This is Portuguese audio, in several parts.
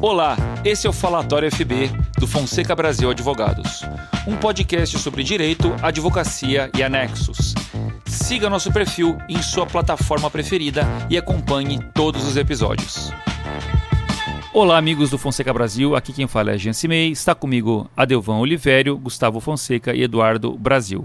Olá, esse é o Falatório FB do Fonseca Brasil Advogados, um podcast sobre direito, advocacia e anexos. Siga nosso perfil em sua plataforma preferida e acompanhe todos os episódios. Olá, amigos do Fonseca Brasil. Aqui quem fala é Jean Cimei. Está comigo Adelvan Olivério, Gustavo Fonseca e Eduardo Brasil.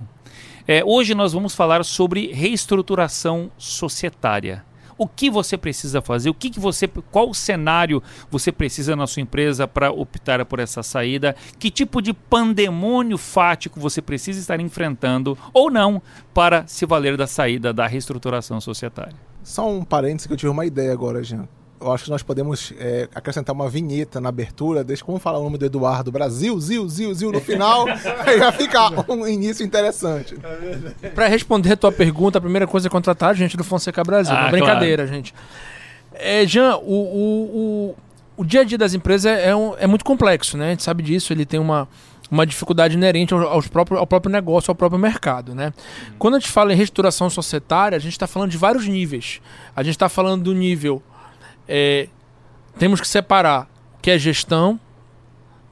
É, hoje nós vamos falar sobre reestruturação societária. O que você precisa fazer? O que, que você, qual cenário você precisa na sua empresa para optar por essa saída? Que tipo de pandemônio fático você precisa estar enfrentando ou não para se valer da saída da reestruturação societária? Só um parênteses que eu tive uma ideia agora, Jean eu acho que nós podemos é, acrescentar uma vinheta na abertura, deixa como falar o nome do Eduardo Brasil, Zil, Zil, Zil no final, aí vai ficar um início interessante. Para responder a tua pergunta, a primeira coisa é contratar a gente do Fonseca Brasil. Ah, brincadeira, claro. gente. É, Jean, o, o, o, o, dia a dia das empresas é, é, um, é muito complexo, né? A gente sabe disso, ele tem uma uma dificuldade inerente aos próprios, ao próprio negócio, ao próprio mercado. Né? Quando a gente fala em restauração societária, a gente está falando de vários níveis. A gente está falando do nível é, temos que separar o que é gestão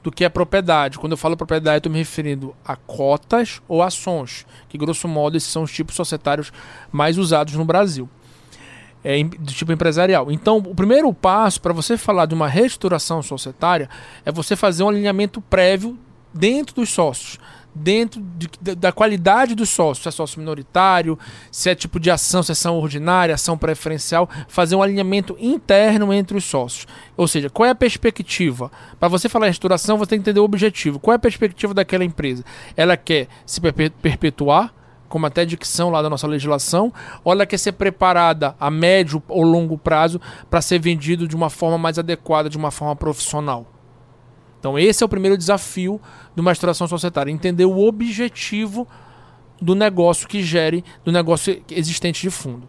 do que é propriedade. Quando eu falo propriedade, estou me referindo a cotas ou ações, que grosso modo esses são os tipos societários mais usados no Brasil, é, do tipo empresarial. Então, o primeiro passo para você falar de uma reestruturação societária é você fazer um alinhamento prévio dentro dos sócios dentro de, da qualidade do sócio, se é sócio minoritário, se é tipo de ação, se é ação ordinária, ação preferencial, fazer um alinhamento interno entre os sócios. Ou seja, qual é a perspectiva? Para você falar em restauração, você tem que entender o objetivo. Qual é a perspectiva daquela empresa? Ela quer se perpetuar, como até dicção lá da nossa legislação, ou ela quer ser preparada a médio ou longo prazo para ser vendido de uma forma mais adequada, de uma forma profissional? Então, esse é o primeiro desafio de uma restauração societária: entender o objetivo do negócio que gere, do negócio existente de fundo.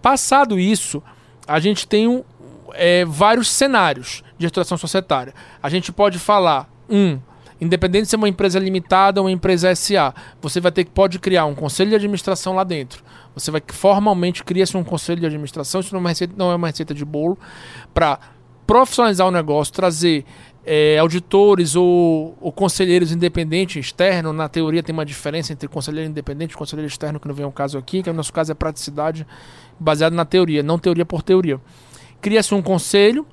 Passado isso, a gente tem um, é, vários cenários de restauração societária. A gente pode falar, um, independente se é uma empresa limitada ou uma empresa SA, você vai ter que pode criar um conselho de administração lá dentro. Você vai formalmente cria-se um conselho de administração, isso não é uma receita, não é uma receita de bolo, para profissionalizar o negócio, trazer é, auditores ou, ou, conselheiros independentes externo, na teoria tem uma diferença entre conselheiro independente e conselheiro externo, que não vem ao caso aqui, que no nosso caso é praticidade baseado na teoria, não teoria por teoria. Cria-se um conselho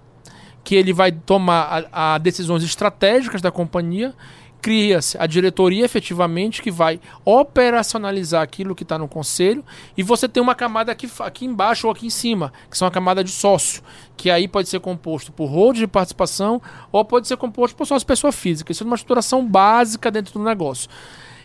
que ele vai tomar a, a decisões estratégicas da companhia cria-se a diretoria efetivamente que vai operacionalizar aquilo que está no conselho e você tem uma camada aqui, aqui embaixo ou aqui em cima, que são a camada de sócio, que aí pode ser composto por hold de participação ou pode ser composto por sócio pessoa física. Isso é uma estruturação básica dentro do negócio.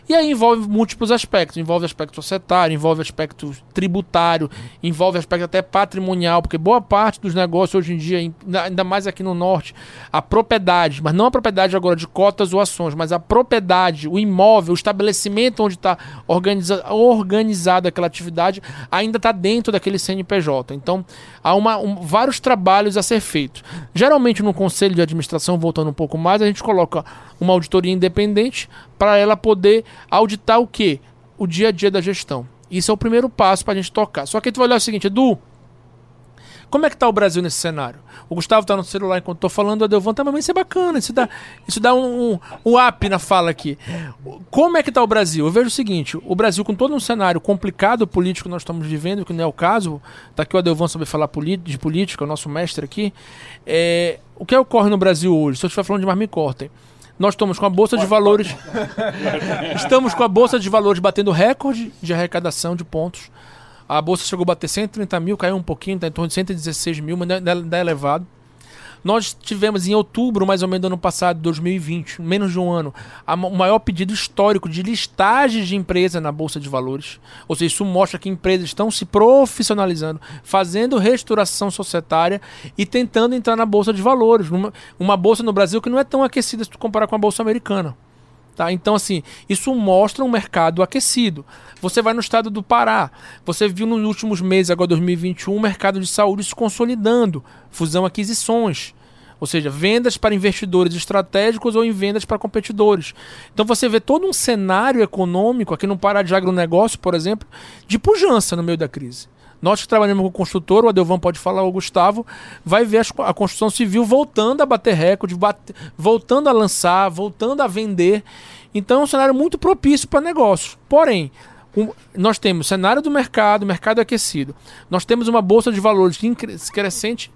E aí envolve múltiplos aspectos. Envolve aspecto societário, envolve aspecto tributário, envolve aspecto até patrimonial, porque boa parte dos negócios hoje em dia, ainda mais aqui no norte, a propriedade, mas não a propriedade agora de cotas ou ações, mas a propriedade, o imóvel, o estabelecimento onde está organiza organizada aquela atividade, ainda está dentro daquele CNPJ. Então, há uma, um, vários trabalhos a ser feitos. Geralmente no conselho de administração, voltando um pouco mais, a gente coloca uma auditoria independente para ela poder auditar o que? O dia a dia da gestão. Isso é o primeiro passo para a gente tocar. Só que gente vai olhar o seguinte, Edu, como é que está o Brasil nesse cenário? O Gustavo está no celular enquanto estou falando, a Delvan tá, mas isso é bacana, isso dá, isso dá um, um, um up na fala aqui. Como é que está o Brasil? Eu vejo o seguinte, o Brasil com todo um cenário complicado político que nós estamos vivendo, que não é o caso, está aqui o Adelvan sobre falar de política, o nosso mestre aqui, é, o que ocorre no Brasil hoje? Se eu estiver falando de Marmi Corten, nós estamos com a bolsa de valores. estamos com a bolsa de valores batendo recorde de arrecadação de pontos. A bolsa chegou a bater 130 mil, caiu um pouquinho, está em torno de 116 mil, mas ainda é elevado. Nós tivemos em outubro, mais ou menos do ano passado, 2020, menos de um ano, o maior pedido histórico de listagens de empresa na Bolsa de Valores. Ou seja, isso mostra que empresas estão se profissionalizando, fazendo restauração societária e tentando entrar na Bolsa de Valores. Uma, uma bolsa no Brasil que não é tão aquecida se tu comparar com a Bolsa Americana. Tá? Então, assim, isso mostra um mercado aquecido. Você vai no estado do Pará, você viu nos últimos meses, agora 2021, o mercado de saúde se consolidando, fusão aquisições. Ou seja, vendas para investidores estratégicos ou em vendas para competidores. Então você vê todo um cenário econômico, aqui no Pará de agronegócio, por exemplo, de pujança no meio da crise. Nós que trabalhamos com construtor, o Adelvan pode falar, o Gustavo, vai ver a construção civil voltando a bater recorde, voltando a lançar, voltando a vender. Então é um cenário muito propício para negócios. Porém, um, nós temos cenário do mercado, mercado aquecido. Nós temos uma bolsa de valores em crescente,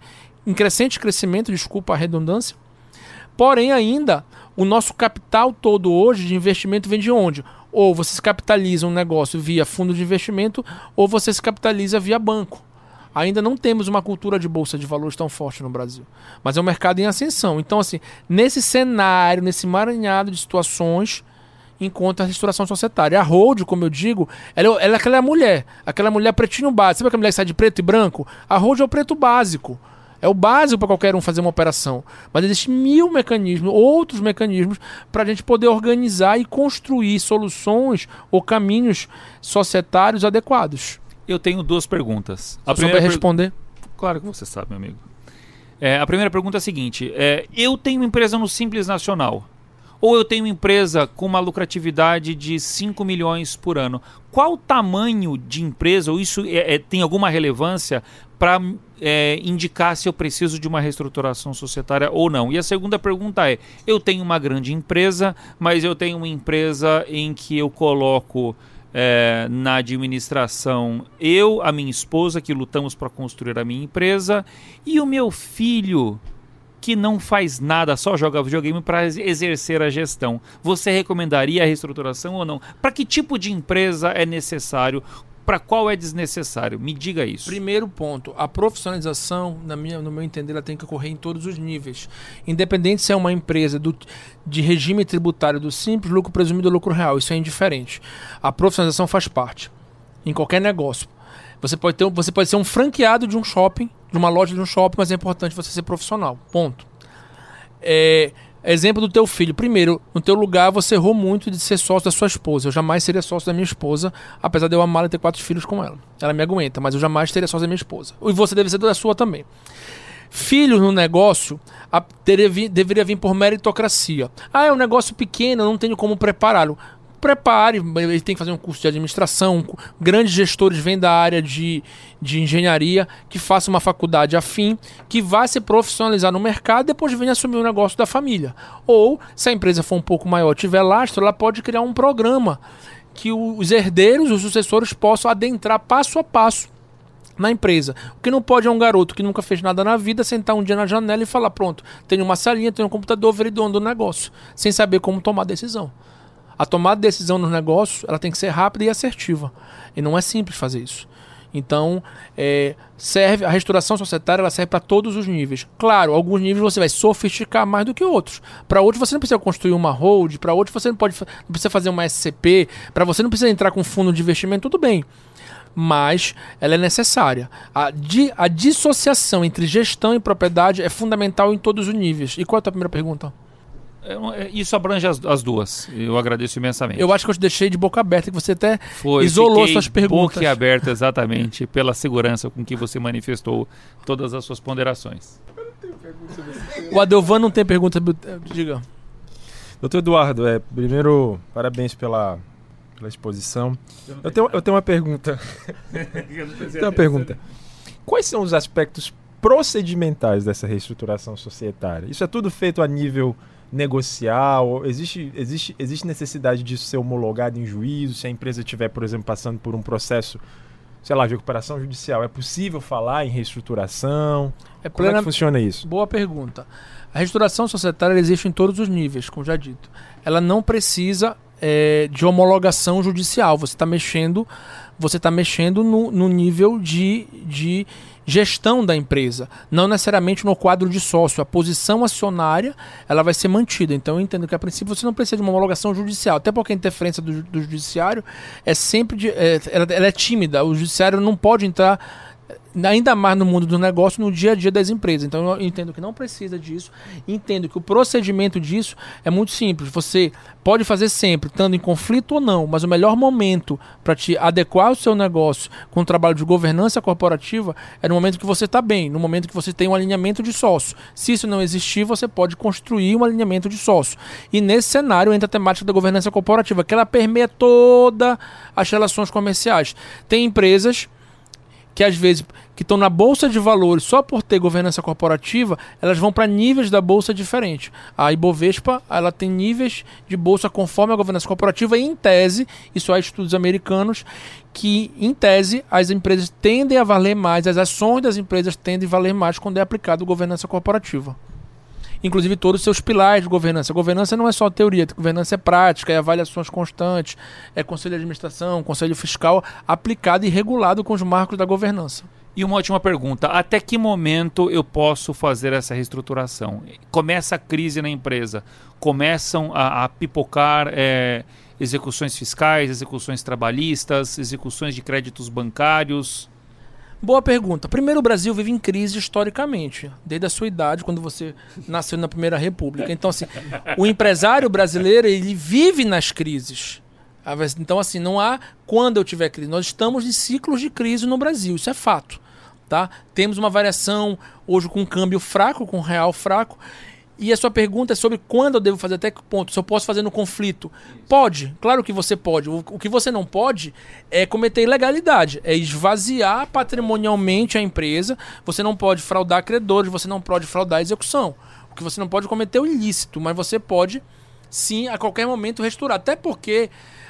em crescente crescimento, desculpa a redundância. Porém, ainda, o nosso capital todo hoje de investimento vem de onde? Ou você se capitaliza um negócio via fundo de investimento, ou você se capitaliza via banco. Ainda não temos uma cultura de bolsa de valores tão forte no Brasil. Mas é um mercado em ascensão. Então, assim, nesse cenário, nesse maranhado de situações, encontra a restauração societária. A hold, como eu digo, ela, é ela é aquela mulher, aquela mulher pretinho básico. Sabe aquela mulher que sai de preto e branco? A hold é o preto básico. É o básico para qualquer um fazer uma operação. Mas existem mil mecanismos, outros mecanismos, para a gente poder organizar e construir soluções ou caminhos societários adequados. Eu tenho duas perguntas. A primeira vai responder? Claro que você sabe, meu amigo. É, a primeira pergunta é a seguinte: é, eu tenho empresa no Simples Nacional ou eu tenho empresa com uma lucratividade de 5 milhões por ano. Qual o tamanho de empresa, ou isso é, é, tem alguma relevância para é, indicar se eu preciso de uma reestruturação societária ou não? E a segunda pergunta é: eu tenho uma grande empresa, mas eu tenho uma empresa em que eu coloco. É, na administração, eu, a minha esposa, que lutamos para construir a minha empresa, e o meu filho, que não faz nada, só joga videogame para exercer a gestão. Você recomendaria a reestruturação ou não? Para que tipo de empresa é necessário? Para qual é desnecessário? Me diga isso. Primeiro ponto, a profissionalização, na minha, no meu entender, ela tem que ocorrer em todos os níveis. Independente se é uma empresa do, de regime tributário do simples, lucro presumido ou lucro real, isso é indiferente. A profissionalização faz parte em qualquer negócio. Você pode, ter, você pode ser um franqueado de um shopping, de uma loja de um shopping, mas é importante você ser profissional. Ponto. É, exemplo do teu filho. Primeiro, no teu lugar, você errou muito de ser sócio da sua esposa. Eu jamais seria sócio da minha esposa, apesar de eu amar e ter quatro filhos com ela. Ela me aguenta, mas eu jamais teria sócio da minha esposa. E você deve ser da sua também. Filhos no negócio a, deveria vir por meritocracia. Ah, é um negócio pequeno, eu não tenho como prepará-lo prepare, ele tem que fazer um curso de administração, grandes gestores vêm da área de, de engenharia, que faça uma faculdade afim, que vá se profissionalizar no mercado, depois venha assumir o negócio da família. Ou, se a empresa for um pouco maior, tiver lastro, ela pode criar um programa que os herdeiros, os sucessores possam adentrar passo a passo na empresa. O que não pode é um garoto que nunca fez nada na vida sentar um dia na janela e falar: pronto, tenho uma salinha, tenho um computador, virei dono do negócio, sem saber como tomar decisão. A tomada de decisão nos negócios ela tem que ser rápida e assertiva. E não é simples fazer isso. Então, é, serve a restauração societária ela serve para todos os níveis. Claro, alguns níveis você vai sofisticar mais do que outros. Para outros você não precisa construir uma hold, para outros você não pode não precisa fazer uma SCP, para você não precisa entrar com fundo de investimento, tudo bem. Mas ela é necessária. A, di, a dissociação entre gestão e propriedade é fundamental em todos os níveis. E qual é a tua primeira pergunta? É, é, isso abrange as, as, duas. Eu agradeço imensamente. Eu acho que eu te deixei de boca aberta, que você até Foi, isolou suas perguntas. Boca aberta, exatamente, pela segurança com que você manifestou todas as suas ponderações. O Adelvan não tem pergunta. Diga. Doutor Eduardo, é, primeiro, parabéns pela, pela exposição. Eu tenho, eu tenho uma pergunta. eu tenho uma pergunta. Quais são os aspectos procedimentais dessa reestruturação societária? Isso é tudo feito a nível negociar? existe, existe, existe necessidade disso ser homologado em juízo? Se a empresa estiver, por exemplo, passando por um processo, sei lá, de recuperação judicial, é possível falar em reestruturação? É Como é que funciona isso? Boa pergunta. A reestruturação societária existe em todos os níveis, como já dito. Ela não precisa é, de homologação judicial. Você está mexendo, você está mexendo no, no nível de, de gestão da empresa, não necessariamente no quadro de sócio. A posição acionária ela vai ser mantida. Então eu entendo que a princípio você não precisa de uma homologação judicial, até porque a interferência do, do judiciário é sempre de, é, ela, ela é tímida. O judiciário não pode entrar ainda mais no mundo do negócio, no dia a dia das empresas. Então eu entendo que não precisa disso, entendo que o procedimento disso é muito simples. Você pode fazer sempre, estando em conflito ou não, mas o melhor momento para te adequar o seu negócio com o trabalho de governança corporativa é no momento que você está bem, no momento que você tem um alinhamento de sócio. Se isso não existir, você pode construir um alinhamento de sócio. E nesse cenário entra a temática da governança corporativa, que ela permeia toda as relações comerciais. Tem empresas que às vezes que estão na bolsa de valores só por ter governança corporativa, elas vão para níveis da bolsa diferentes. A Ibovespa, ela tem níveis de bolsa conforme a governança corporativa e em tese, isso há estudos americanos que em tese as empresas tendem a valer mais, as ações das empresas tendem a valer mais quando é aplicado governança corporativa inclusive todos os seus pilares de governança. governança não é só teoria, governança é prática, é avaliações constantes, é conselho de administração, conselho fiscal aplicado e regulado com os marcos da governança. E uma última pergunta: até que momento eu posso fazer essa reestruturação? Começa a crise na empresa, começam a, a pipocar é, execuções fiscais, execuções trabalhistas, execuções de créditos bancários. Boa pergunta. Primeiro, o Brasil vive em crise historicamente, desde a sua idade, quando você nasceu na Primeira República. Então, assim, o empresário brasileiro, ele vive nas crises. Então, assim, não há quando eu tiver crise. Nós estamos em ciclos de crise no Brasil, isso é fato. Tá? Temos uma variação hoje com câmbio fraco, com real fraco, e a sua pergunta é sobre quando eu devo fazer, até que ponto, se eu posso fazer no conflito. Pode, claro que você pode. O, o que você não pode é cometer ilegalidade, é esvaziar patrimonialmente a empresa. Você não pode fraudar credores, você não pode fraudar a execução. O que você não pode cometer é o ilícito, mas você pode sim a qualquer momento restaurar. Até porque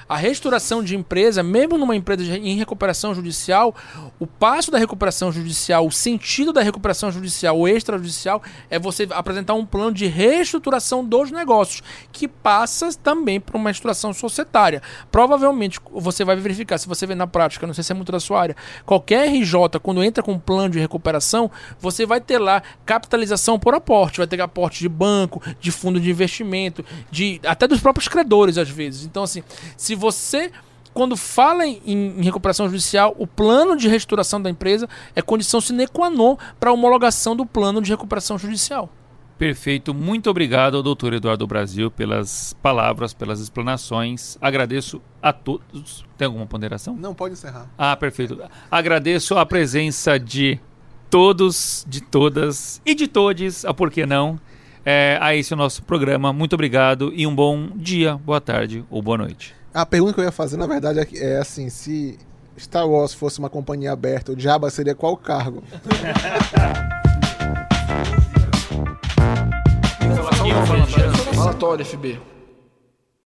a restauração de empresa, mesmo numa empresa em recuperação judicial, o passo da recuperação judicial, o sentido da recuperação judicial ou extrajudicial é você apresentar um plano de reestruturação dos negócios, que passa também por uma estruturação societária. Provavelmente você vai verificar, se você vê na prática, não sei se é muito da sua área, qualquer RJ, quando entra com um plano de recuperação, você vai ter lá capitalização por aporte, vai ter aporte de banco, de fundo de investimento, de até dos próprios credores às vezes. Então assim, se você quando fala em, em, recuperação judicial, o plano de restauração da empresa é condição sine qua non para a homologação do plano de recuperação judicial. Perfeito. Muito obrigado doutor Eduardo Brasil pelas palavras, pelas explanações. Agradeço a todos. Tem alguma ponderação? Não, pode encerrar. Ah, perfeito. Agradeço a presença de todos, de todas e de todes, a por que não, é, a esse nosso programa. Muito obrigado e um bom dia, boa tarde ou boa noite. A pergunta que eu ia fazer, na verdade, é, é assim: se Star Wars fosse uma companhia aberta, o Jabba seria qual cargo? Falatório, FB.